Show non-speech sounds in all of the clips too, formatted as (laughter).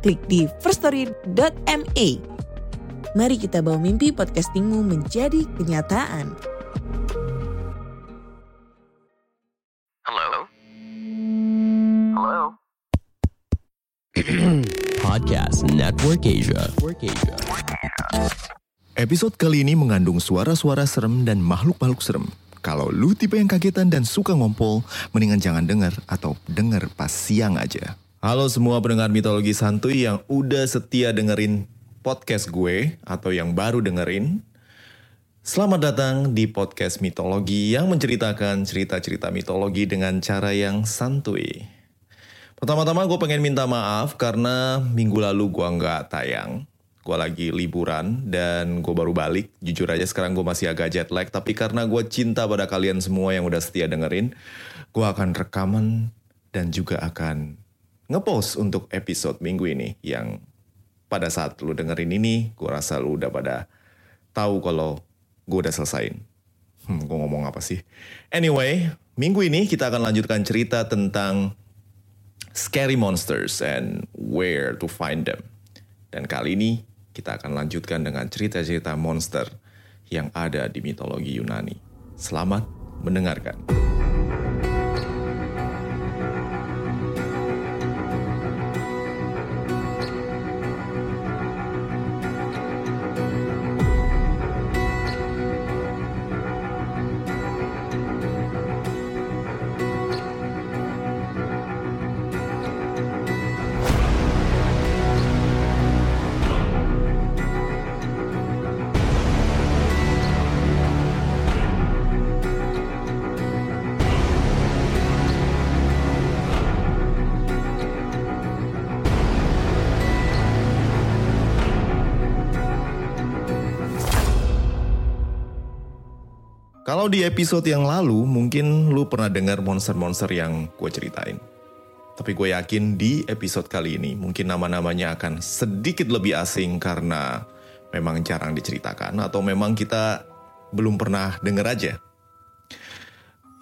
klik di firststory.me. Mari kita bawa mimpi podcastingmu menjadi kenyataan. Hello? Hello? (clears throat) Podcast Network Asia. Network Asia. Episode kali ini mengandung suara-suara serem dan makhluk-makhluk serem. Kalau lu tipe yang kagetan dan suka ngompol, mendingan jangan denger atau denger pas siang aja. Halo semua pendengar mitologi santuy yang udah setia dengerin podcast gue atau yang baru dengerin. Selamat datang di podcast mitologi yang menceritakan cerita-cerita mitologi dengan cara yang santuy. Pertama-tama gue pengen minta maaf karena minggu lalu gue nggak tayang. Gue lagi liburan dan gue baru balik. Jujur aja sekarang gue masih agak jet lag. Tapi karena gue cinta pada kalian semua yang udah setia dengerin. Gue akan rekaman dan juga akan ngepost untuk episode minggu ini. Yang pada saat lu dengerin ini, gue rasa lu udah pada tahu kalau gue udah selesain. Hmm, gue ngomong apa sih? Anyway, minggu ini kita akan lanjutkan cerita tentang scary monsters and where to find them. Dan kali ini kita akan lanjutkan dengan cerita-cerita monster yang ada di mitologi Yunani. Selamat mendengarkan. Kalau di episode yang lalu, mungkin lu pernah dengar monster-monster yang gue ceritain. Tapi gue yakin di episode kali ini, mungkin nama-namanya akan sedikit lebih asing karena memang jarang diceritakan atau memang kita belum pernah denger aja.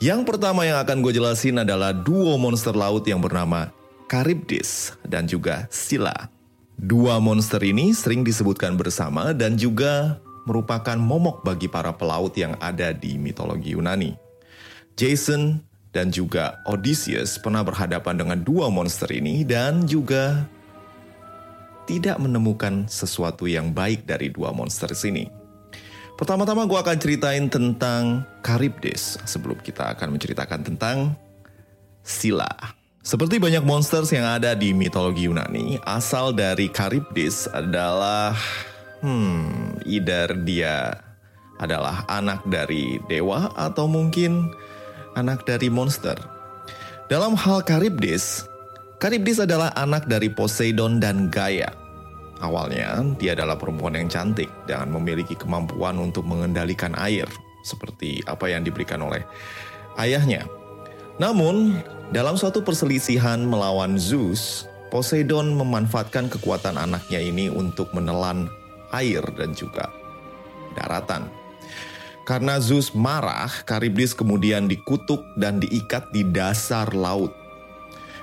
Yang pertama yang akan gue jelasin adalah duo monster laut yang bernama Charybdis dan juga Scylla. Dua monster ini sering disebutkan bersama dan juga merupakan momok bagi para pelaut yang ada di mitologi Yunani. Jason dan juga Odysseus pernah berhadapan dengan dua monster ini dan juga tidak menemukan sesuatu yang baik dari dua monster ini. Pertama-tama gue akan ceritain tentang Charybdis sebelum kita akan menceritakan tentang Scylla. Seperti banyak monsters yang ada di mitologi Yunani, asal dari Charybdis adalah Hmm, either dia adalah anak dari dewa atau mungkin anak dari monster. Dalam hal Charybdis, Charybdis adalah anak dari Poseidon dan Gaia. Awalnya, dia adalah perempuan yang cantik dan memiliki kemampuan untuk mengendalikan air, seperti apa yang diberikan oleh ayahnya. Namun, dalam suatu perselisihan melawan Zeus, Poseidon memanfaatkan kekuatan anaknya ini untuk menelan air dan juga daratan. Karena Zeus marah, Charybdis kemudian dikutuk dan diikat di dasar laut.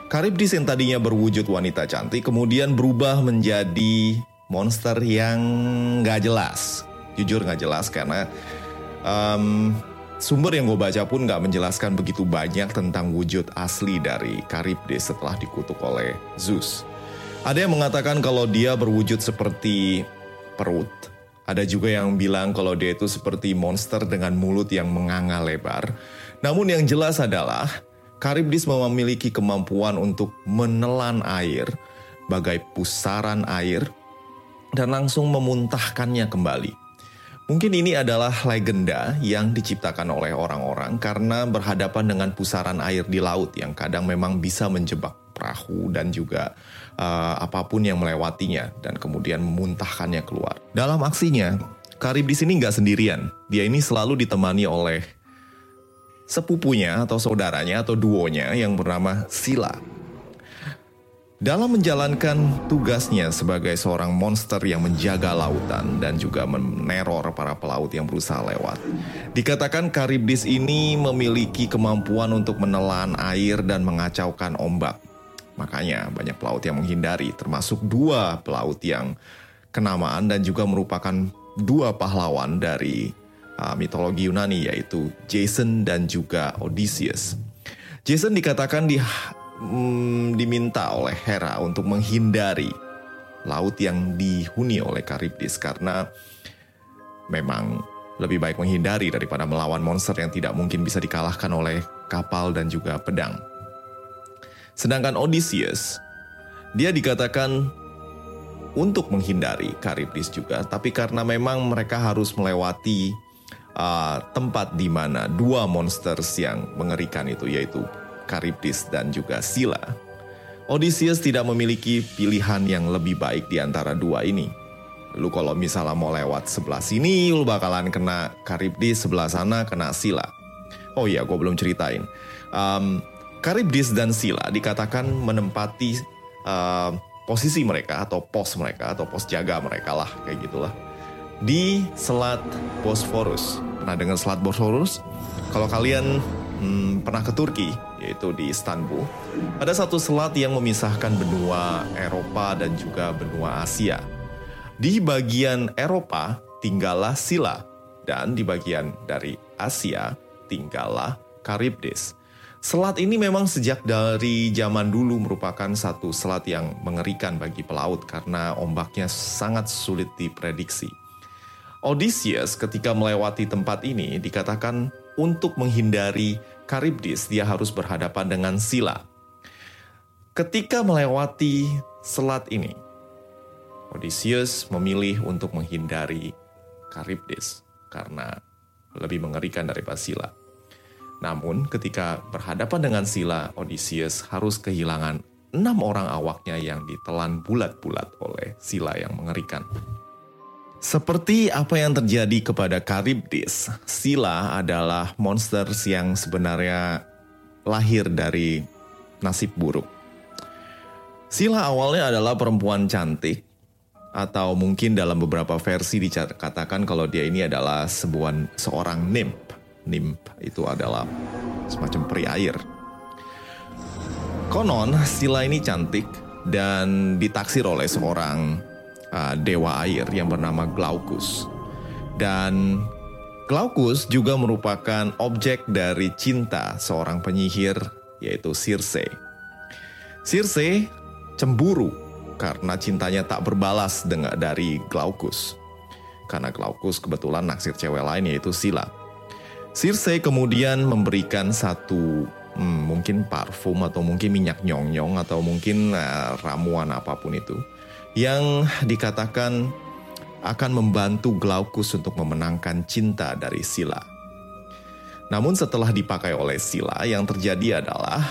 Charybdis yang tadinya berwujud wanita cantik kemudian berubah menjadi monster yang gak jelas. Jujur gak jelas karena um, sumber yang gue baca pun gak menjelaskan begitu banyak tentang wujud asli dari Charybdis setelah dikutuk oleh Zeus. Ada yang mengatakan kalau dia berwujud seperti perut. Ada juga yang bilang kalau dia itu seperti monster dengan mulut yang menganga lebar. Namun yang jelas adalah Charybdis memiliki kemampuan untuk menelan air bagai pusaran air dan langsung memuntahkannya kembali. Mungkin ini adalah legenda yang diciptakan oleh orang-orang karena berhadapan dengan pusaran air di laut yang kadang memang bisa menjebak perahu dan juga uh, apa pun yang melewatinya dan kemudian memuntahkannya keluar. Dalam aksinya, Karibdis ini nggak sendirian. Dia ini selalu ditemani oleh sepupunya atau saudaranya atau duonya yang bernama Sila. Dalam menjalankan tugasnya sebagai seorang monster yang menjaga lautan dan juga meneror para pelaut yang berusaha lewat, dikatakan Karibdis ini memiliki kemampuan untuk menelan air dan mengacaukan ombak. Makanya banyak pelaut yang menghindari, termasuk dua pelaut yang kenamaan dan juga merupakan dua pahlawan dari uh, mitologi Yunani yaitu Jason dan juga Odysseus. Jason dikatakan di hmm, diminta oleh Hera untuk menghindari laut yang dihuni oleh Charybdis karena memang lebih baik menghindari daripada melawan monster yang tidak mungkin bisa dikalahkan oleh kapal dan juga pedang. Sedangkan Odysseus, dia dikatakan untuk menghindari Charybdis juga, tapi karena memang mereka harus melewati uh, tempat di mana dua monsters yang mengerikan itu yaitu Charybdis dan juga Sila. Odysseus tidak memiliki pilihan yang lebih baik di antara dua ini. Lu kalau misalnya mau lewat sebelah sini, lu bakalan kena Charybdis, sebelah sana kena Sila. Oh iya, gue belum ceritain. Um, Charybdis dan Sila dikatakan menempati uh, posisi mereka atau pos mereka atau pos jaga mereka lah kayak gitulah di Selat Bosphorus. Pernah dengan Selat Bosphorus? Kalau kalian hmm, pernah ke Turki, yaitu di Istanbul, ada satu selat yang memisahkan benua Eropa dan juga benua Asia. Di bagian Eropa tinggallah Sila, dan di bagian dari Asia tinggallah Charybdis. Selat ini memang sejak dari zaman dulu merupakan satu selat yang mengerikan bagi pelaut karena ombaknya sangat sulit diprediksi. Odysseus ketika melewati tempat ini dikatakan untuk menghindari Charybdis, dia harus berhadapan dengan Sila. Ketika melewati selat ini, Odysseus memilih untuk menghindari Charybdis karena lebih mengerikan daripada Sila. Namun, ketika berhadapan dengan Sila, Odysseus harus kehilangan enam orang awaknya yang ditelan bulat-bulat oleh Sila yang mengerikan. Seperti apa yang terjadi kepada Charybdis, Sila adalah monster yang sebenarnya lahir dari nasib buruk. Sila awalnya adalah perempuan cantik, atau mungkin dalam beberapa versi dikatakan kalau dia ini adalah sebuah seorang nymph. Nymph itu adalah semacam peri air. Konon Sila ini cantik dan ditaksir oleh seorang uh, dewa air yang bernama Glaucus. Dan Glaucus juga merupakan objek dari cinta seorang penyihir yaitu Circe. Circe cemburu karena cintanya tak berbalas dengan dari Glaucus. Karena Glaucus kebetulan naksir cewek lain yaitu Sila. Circe kemudian memberikan satu hmm, mungkin parfum atau mungkin minyak nyong-nyong atau mungkin uh, ramuan apa pun itu yang dikatakan akan membantu Glaucus untuk memenangkan cinta dari Sila. Namun setelah dipakai oleh Sila, yang terjadi adalah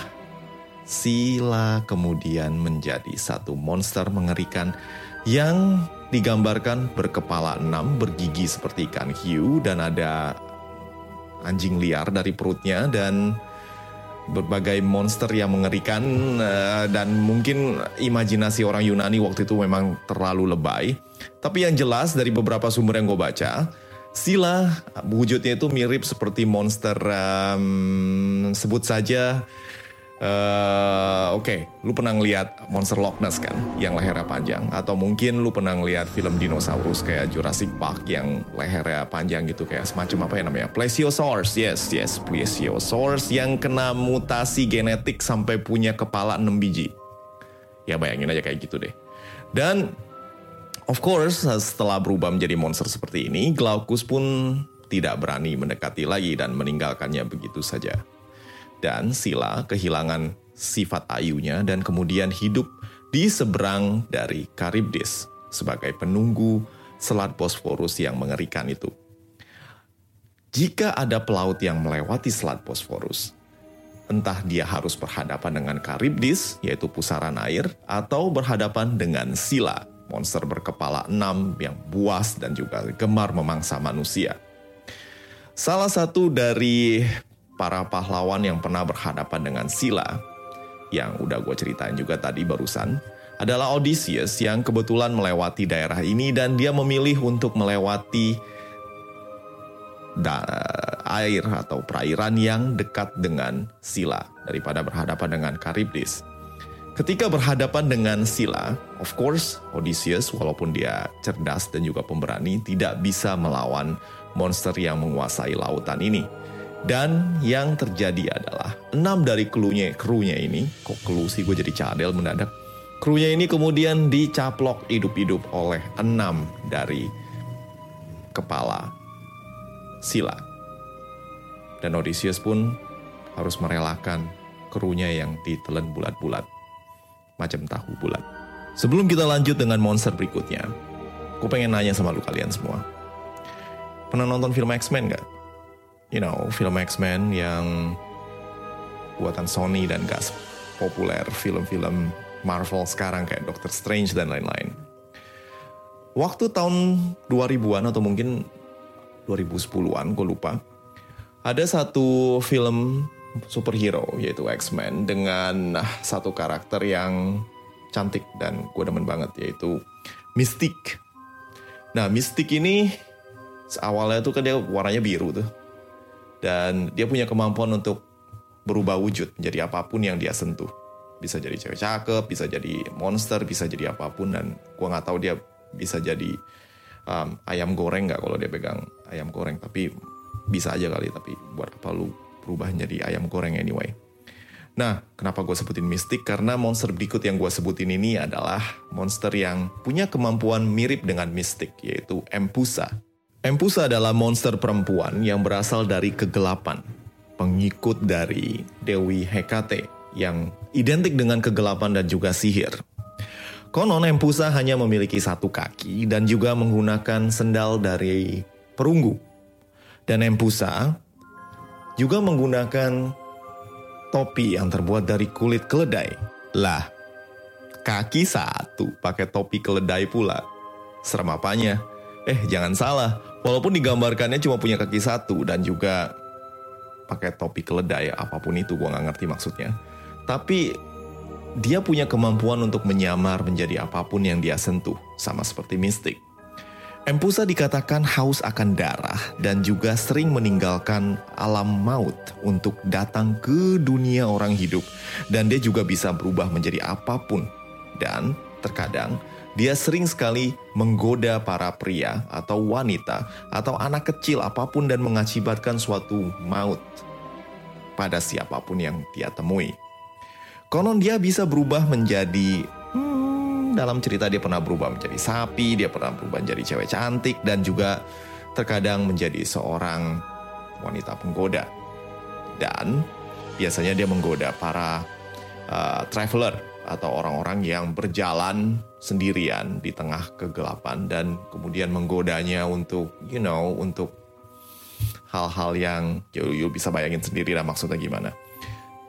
Sila kemudian menjadi satu monster mengerikan yang digambarkan berkepala enam, bergigi seperti ikan hiu, dan ada anjing liar dari perutnya, dan berbagai monster yang mengerikan uh, dan mungkin imajinasi orang Yunani waktu itu memang terlalu lebay. Tapi yang jelas dari beberapa sumber yang gue baca, Sila wujudnya itu mirip seperti monster um, sebut saja Uh, Oke, okay. lu pernah ngeliat monster Loch Ness kan, yang lehernya panjang, atau mungkin lu pernah ngeliat film dinosaurus kayak Jurassic Park yang lehernya panjang gitu kayak semacam apa ya namanya, Plesiosaurus, yes, yes, Plesiosaurus yang kena mutasi genetik sampai punya kepala 6 biji. Ya bayangin aja kayak gitu deh. Dan of course setelah berubah menjadi monster seperti ini, Glaucus pun tidak berani mendekati lagi dan meninggalkannya begitu saja dan Sila kehilangan sifat ayunya dan kemudian hidup di seberang dari Charybdis sebagai penunggu Selat Bosphorus yang mengerikan itu. Jika ada pelaut yang melewati Selat Bosphorus, Entah dia harus berhadapan dengan Charybdis, yaitu pusaran air, atau berhadapan dengan Sila, monster berkepala enam yang buas dan juga gemar memangsa manusia. Salah satu dari para pahlawan yang pernah berhadapan dengan Sila, yang udah gue ceritain juga tadi barusan, adalah Odysseus yang kebetulan melewati daerah ini dan dia memilih untuk melewati da- air atau perairan yang dekat dengan Sila daripada berhadapan dengan Charybdis. Ketika berhadapan dengan Sila, of course Odysseus walaupun dia cerdas dan juga pemberani tidak bisa melawan monster yang menguasai lautan ini. Dan yang terjadi adalah enam dari krunya, krunya ini, kok kru sih gue jadi cadel mendadak. Krunya ini kemudian dicaplok hidup-hidup oleh enam dari kepala Sila. Dan Odysseus pun harus merelakan krunya yang ditelan bulat-bulat. Macam tahu bulat. Sebelum kita lanjut dengan monster berikutnya, gue pengen nanya sama lu kalian semua. Pernah nonton film X-Men gak? You know, film X-Men yang buatan Sony dan gak populer film-film Marvel sekarang kayak Doctor Strange dan lain-lain. Waktu tahun 2000-an atau mungkin 2010-an, gue lupa. Ada satu film superhero yaitu X-Men dengan satu karakter yang cantik dan gue demen banget yaitu Mystique. Nah, Mystique ini awalnya tuh kan dia warnanya biru tuh. Dan dia punya kemampuan untuk berubah wujud menjadi apa pun yang dia sentuh. Bisa jadi cewek cakep, bisa jadi monster, bisa jadi apa pun. Dan gue nggak tahu dia bisa jadi um, ayam goreng nggak kalau dia pegang ayam goreng. Tapi bisa aja kali tapi buat apa lu berubah jadi ayam goreng anyway? Nah kenapa gue sebutin mistik? Karena monster berikut yang gue sebutin ini adalah monster yang punya kemampuan mirip dengan mistik yaitu Empusa Empusa adalah monster perempuan yang berasal dari kegelapan pengikut dari Dewi Hekate yang identik dengan kegelapan dan juga sihir Konon Empusa hanya memiliki satu kaki dan juga menggunakan sendal dari perunggu. Dan Empusa juga menggunakan topi yang terbuat dari kulit keledai. Lah, kaki satu pakai topi keledai pula. Serem apanya? Eh, jangan salah. Walaupun digambarkannya cuma punya kaki satu dan juga pakai topi keledai, apa pun itu gua nggak ngerti maksudnya. Tapi dia punya kemampuan untuk menyamar menjadi apa pun yang dia sentuh, sama seperti mistik. Empusa dikatakan haus akan darah dan juga sering meninggalkan alam maut untuk datang ke dunia orang hidup. Dan dia juga bisa berubah menjadi apa pun. Dan terkadang dia sering sekali menggoda para pria atau wanita atau anak kecil apa pun dan mengakibatkan suatu maut pada siapa pun yang dia temui. Konon dia bisa berubah menjadi hmm, dalam cerita dia pernah berubah menjadi sapi, dia pernah berubah menjadi cewek cantik dan juga terkadang menjadi seorang wanita penggoda. Dan biasanya dia menggoda para uh, traveler atau orang-orang yang berjalan sendirian di tengah kegelapan dan kemudian menggodanya untuk you know untuk hal-hal yang you, you bisa bayangin sendiri lah maksudnya gimana.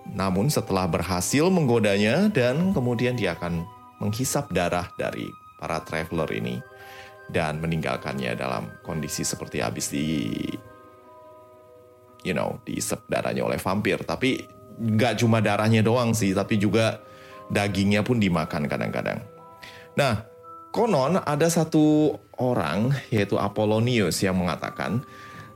Namun setelah berhasil menggodanya dan kemudian dia akan menghisap darah dari para traveler ini dan meninggalkannya dalam kondisi seperti habis di you know diisep darahnya oleh vampir tapi nggak cuma darahnya doang sih tapi juga dagingnya pun dimakan kadang-kadang nah konon ada satu orang yaitu Apollonius yang mengatakan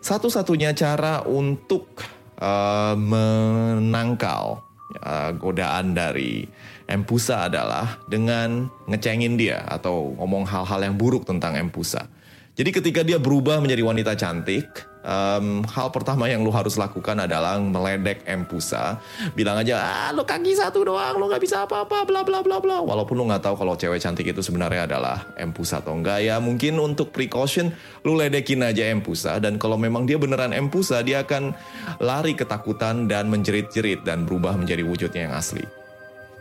satu-satunya cara untuk uh, menangkal uh, godaan dari Empusa adalah dengan ngecengin dia atau ngomong hal-hal yang buruk tentang Empusa. Jadi ketika dia berubah menjadi wanita cantik, um, hal pertama yang lu harus lakukan adalah meledek Empusa. Bilang aja, ah lu kaki satu doang, lu gak bisa apa-apa, bla bla bla bla. Walaupun lu gak tahu kalau cewek cantik itu sebenarnya adalah Empusa atau enggak ya. Mungkin untuk precaution, lu ledekin aja Empusa. Dan kalau memang dia beneran Empusa, dia akan lari ketakutan dan menjerit-jerit dan berubah menjadi wujudnya yang asli.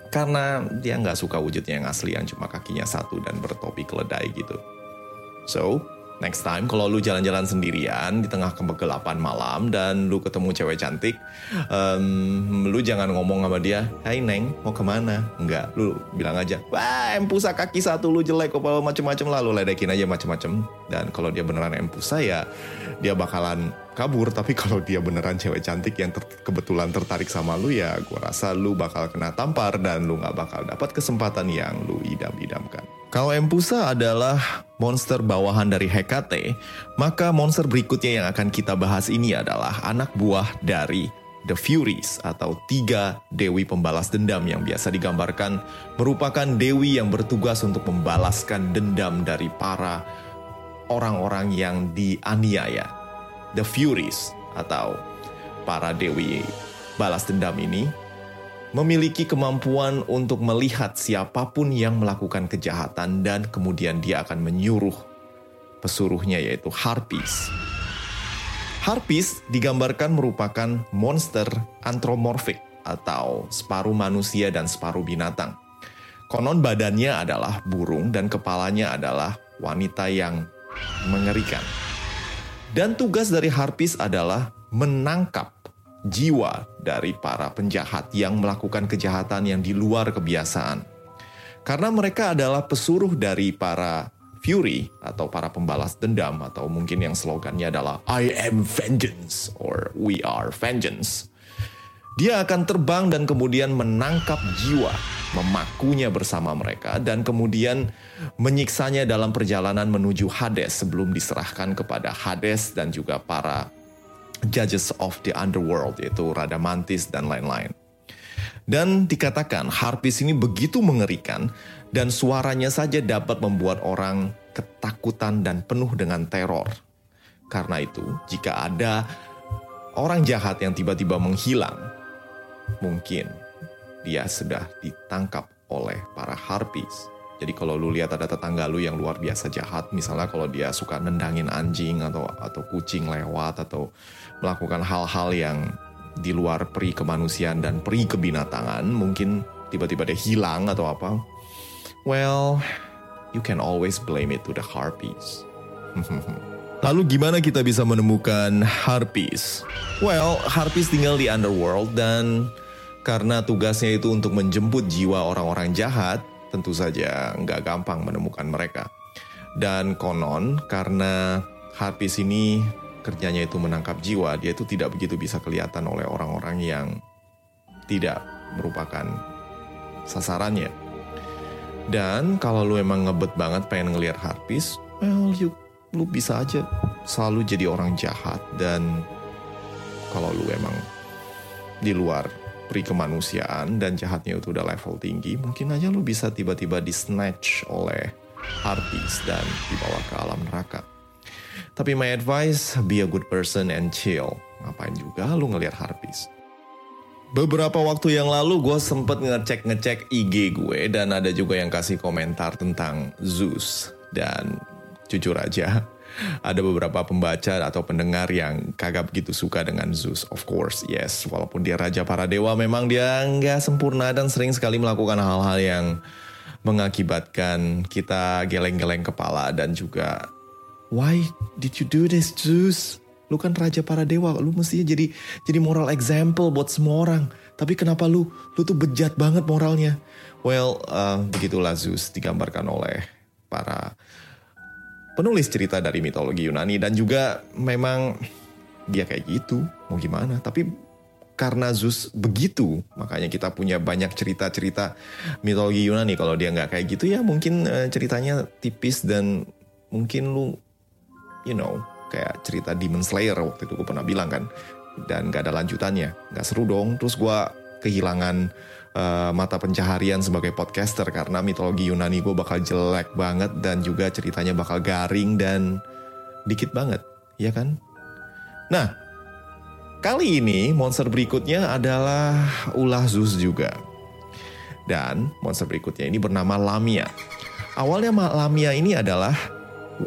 Karena dia nggak suka wujudnya yang asli yang cuma kakinya satu dan bertopi keledai gitu. So, Next time kalau lu jalan-jalan sendirian di tengah kegelapan malam dan lu ketemu cewek cantik, em, lu jangan ngomong sama dia, Hai Neng, mau ke mana? Enggak, lu bilang aja, wah empusa kaki satu lu jelek, kepala macem-macem lah, lu ledekin aja macem-macem. Dan kalau dia beneran empusa ya, dia bakalan kabur. (laughs) Tapi kalau dia beneran cewek cantik yang ter- kebetulan tertarik sama lu ya, gua rasa lu bakal kena tampar dan lu nggak bakal dapat kesempatan yang lu idam-idamkan. Kalau Empusa adalah monster bawahan dari Hekate, maka monster berikutnya yang akan kita bahas ini adalah anak buah dari The Furies atau tiga dewi pembalas dendam yang biasa digambarkan merupakan dewi yang bertugas untuk membalaskan dendam dari para orang-orang yang dianiaya. The Furies atau para dewi balas dendam ini memiliki kemampuan untuk melihat siapa pun yang melakukan kejahatan dan kemudian dia akan menyuruh pesuruhnya yaitu Harpies. Harpies digambarkan merupakan monster antromorfik atau separuh manusia dan separuh binatang. Konon badannya adalah burung dan kepalanya adalah wanita yang mengerikan. Dan tugas dari Harpies adalah menangkap jiwa dari para penjahat yang melakukan kejahatan yang di luar kebiasaan. Karena mereka adalah pesuruh dari para Fury atau para pembalas dendam atau mungkin yang slogannya adalah I am vengeance or we are vengeance. Dia akan terbang dan kemudian menangkap jiwa, memakunya bersama mereka dan kemudian menyiksanya dalam perjalanan menuju Hades sebelum diserahkan kepada Hades dan juga para judges of the underworld yaitu Radamantis dan lain-lain. Dan dikatakan Harpis ini begitu mengerikan dan suaranya saja dapat membuat orang ketakutan dan penuh dengan teror. Karena itu, jika ada orang jahat yang tiba-tiba menghilang, mungkin dia sudah ditangkap oleh para Harpis. Jadi kalau lu lihat ada tetangga lu yang luar biasa jahat, misalnya kalau dia suka nendangin anjing atau atau kucing lewat atau melakukan hal-hal yang di luar peri kemanusiaan dan peri kebinatangan, mungkin tiba-tiba dia hilang atau apa. Well, you can always blame it to the harpies. (laughs) Lalu gimana kita bisa menemukan harpies? Well, harpies tinggal di underworld dan karena tugasnya itu untuk menjemput jiwa orang-orang jahat, tentu saja nggak gampang menemukan mereka. Dan konon karena harpies ini kerjanya itu menangkap jiwa, dia itu tidak begitu bisa kelihatan oleh orang-orang yang tidak merupakan sasarannya. Dan kalau lu emang ngebet banget pengen ngelihat harpies, well, you, lu bisa aja selalu jadi orang jahat dan kalau lu emang di luar peri kemanusiaan dan jahatnya itu udah level tinggi, mungkin aja lu bisa tiba-tiba di snatch oleh harpies dan dibawa ke alam neraka. Tapi my advice, be a good person and chill. Ngapain juga lu ngelihat harpies? Beberapa waktu yang lalu gue sempet ngecek-ngecek IG gue dan ada juga yang kasih komentar tentang Zeus. Dan jujur aja, ada beberapa pembaca atau pendengar yang kagak begitu suka dengan Zeus. Of course, yes. Walaupun dia raja para dewa, memang dia nggak sempurna dan sering sekali melakukan hal-hal yang mengakibatkan kita geleng-geleng kepala dan juga Why did you do this, Zeus? Lu kan raja para dewa, lu mestinya jadi jadi moral example buat semua orang. Tapi kenapa lu lu tuh bejat banget moralnya? Well, uh, begitulah Zeus digambarkan oleh para penulis cerita dari mitologi Yunani dan juga memang dia kayak gitu, mau gimana? Tapi karena Zeus begitu, makanya kita punya banyak cerita-cerita mitologi Yunani. Kalau dia nggak kayak gitu ya mungkin uh, ceritanya tipis dan mungkin lu, you know, kayak cerita Demon Slayer waktu itu gue pernah bilang kan. Dan gak ada lanjutannya, gak seru dong. Terus gue kehilangan uh, mata pencaharian sebagai podcaster karena mitologi Yunani gue bakal jelek banget dan juga ceritanya bakal garing dan dikit banget, ya kan? Nah, kali ini monster berikutnya adalah ulah Zeus juga. Dan monster berikutnya ini bernama Lamia. Awalnya Lamia ini adalah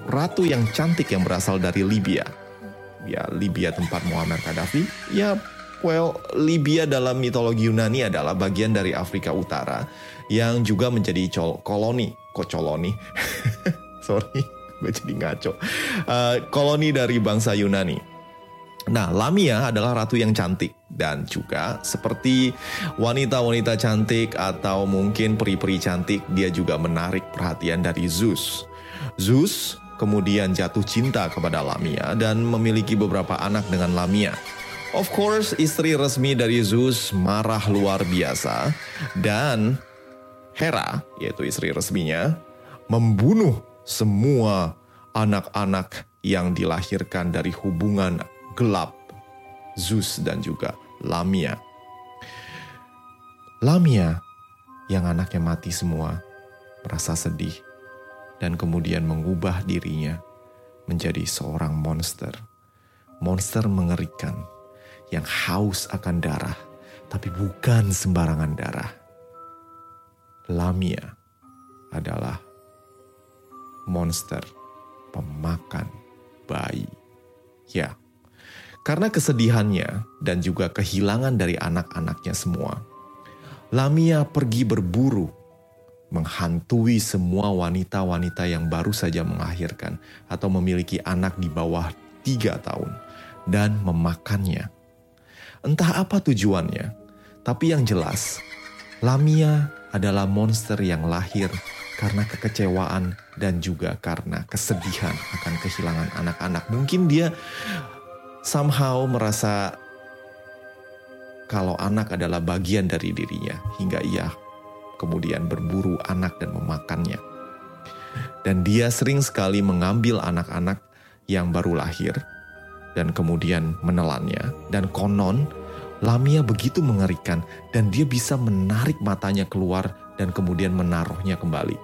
ratu yang cantik yang berasal dari Libya. Ya, Libya tempat Muammar Gaddafi. Ya, well, Libya dalam mitologi Yunani adalah bagian dari Afrika Utara yang juga menjadi koloni. Kok koloni? (laughs) Sorry, Gue jadi ngaco. Uh, koloni dari bangsa Yunani. Nah, Lamia adalah ratu yang cantik dan juga seperti wanita-wanita cantik atau mungkin peri-peri cantik, dia juga menarik perhatian dari Zeus. Zeus kemudian jatuh cinta kepada Lamia dan memiliki beberapa anak dengan Lamia. Of course, istri resmi dari Zeus marah luar biasa dan Hera, yaitu istri resminya, membunuh semua anak-anak yang dilahirkan dari hubungan gelap Zeus dan juga Lamia. Lamia yang anaknya mati semua merasa sedih dan kemudian mengubah dirinya menjadi seorang monster. Monster mengerikan yang haus akan darah, tapi bukan sembarangan darah. Lamia adalah monster pemakan bayi. Ya, karena kesedihannya dan juga kehilangan dari anak-anaknya semua, Lamia pergi berburu, menghantui semua wanita-wanita yang baru saja melahirkan atau memiliki anak di bawah tiga tahun dan memakannya. Entah apa tujuannya, tapi yang jelas, Lamia adalah monster yang lahir karena kekecewaan dan juga karena kesedihan akan kehilangan anak-anak. Mungkin dia somehow merasa kalau anak adalah bagian dari dirinya hingga ia kemudian berburu anak dan memakannya. Dan dia sering sekali mengambil anak-anak yang baru lahir dan kemudian menelannya. Dan konon Lamia begitu mengerikan dan dia bisa menarik matanya keluar dan kemudian menaruhnya kembali.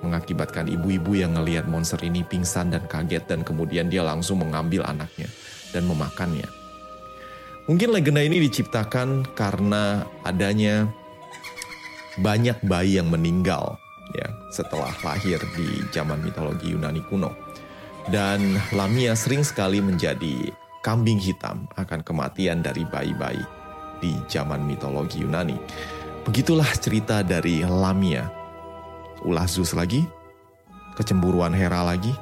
Mengakibatkan ibu-ibu yang ngelihat monster ini pingsan dan kaget dan kemudian dia langsung mengambil anaknya dan memakannya. Mungkin legenda ini diciptakan karena adanya banyak bayi yang meninggal ya setelah lahir di zaman mitologi Yunani kuno. Dan Lamia sering sekali menjadi kambing hitam akan kematian dari bayi-bayi di zaman mitologi Yunani. Begitulah cerita dari Lamia. Ulah Zeus lagi? Kecemburuan Hera lagi?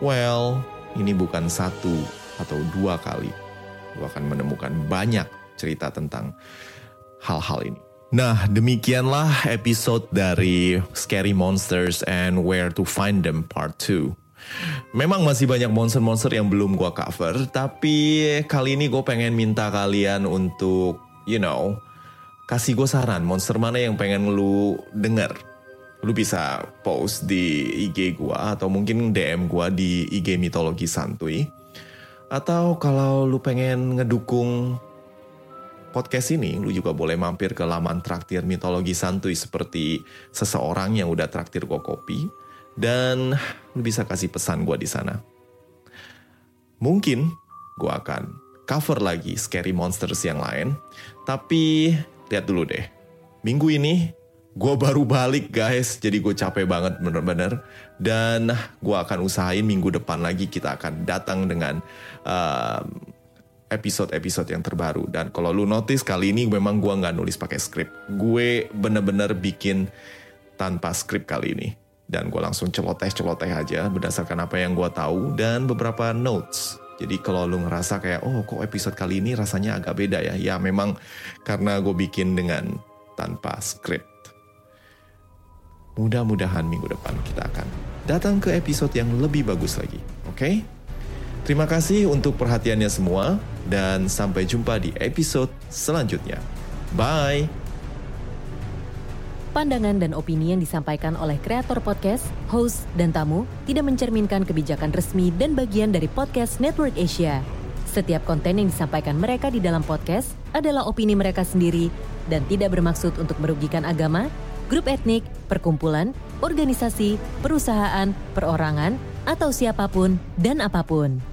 Well, ini bukan satu atau dua kali. Lu akan menemukan banyak cerita tentang hal-hal ini. Nah, demikianlah episode dari Scary Monsters and Where to Find Them Part 2. Memang masih banyak monster-monster yang belum gue cover, tapi kali ini gue pengen minta kalian untuk, you know, kasih gue saran monster mana yang pengen lu denger. Lu bisa post di IG gue atau mungkin DM gue di IG Mitologi Santuy. Atau kalau lu pengen ngedukung podcast ini, lu juga boleh mampir ke laman traktir mitologi santuy seperti seseorang yang udah traktir gue kopi dan lu bisa kasih pesan gue di sana. Mungkin gue akan cover lagi Scary Monsters yang lain, tapi lihat dulu deh. Minggu ini gue baru balik guys, jadi gue capek banget bener-bener. Dan gue akan usahain minggu depan lagi kita akan datang dengan uh, episode-episode yang terbaru. Dan kalau lu notice kali ini memang gue nggak nulis pakai skrip. Gue bener-bener bikin tanpa skrip kali ini. Dan gue langsung celoteh-celoteh aja berdasarkan apa yang gue tahu dan beberapa notes. Jadi kalau lu ngerasa kayak, oh kok episode kali ini rasanya agak beda ya. Ya memang karena gue bikin dengan tanpa skrip. Mudah-mudahan minggu depan kita akan datang ke episode yang lebih bagus lagi. Oke? Okay? Terima kasih untuk perhatiannya semua dan sampai jumpa di episode selanjutnya. Bye. Pandangan dan opini yang disampaikan oleh kreator podcast, host, dan tamu tidak mencerminkan kebijakan resmi dan bagian dari podcast Network Asia. Setiap konten yang disampaikan mereka di dalam podcast adalah opini mereka sendiri dan tidak bermaksud untuk merugikan agama, grup etnik, perkumpulan, organisasi, perusahaan, perorangan, atau siapa pun dan apa pun.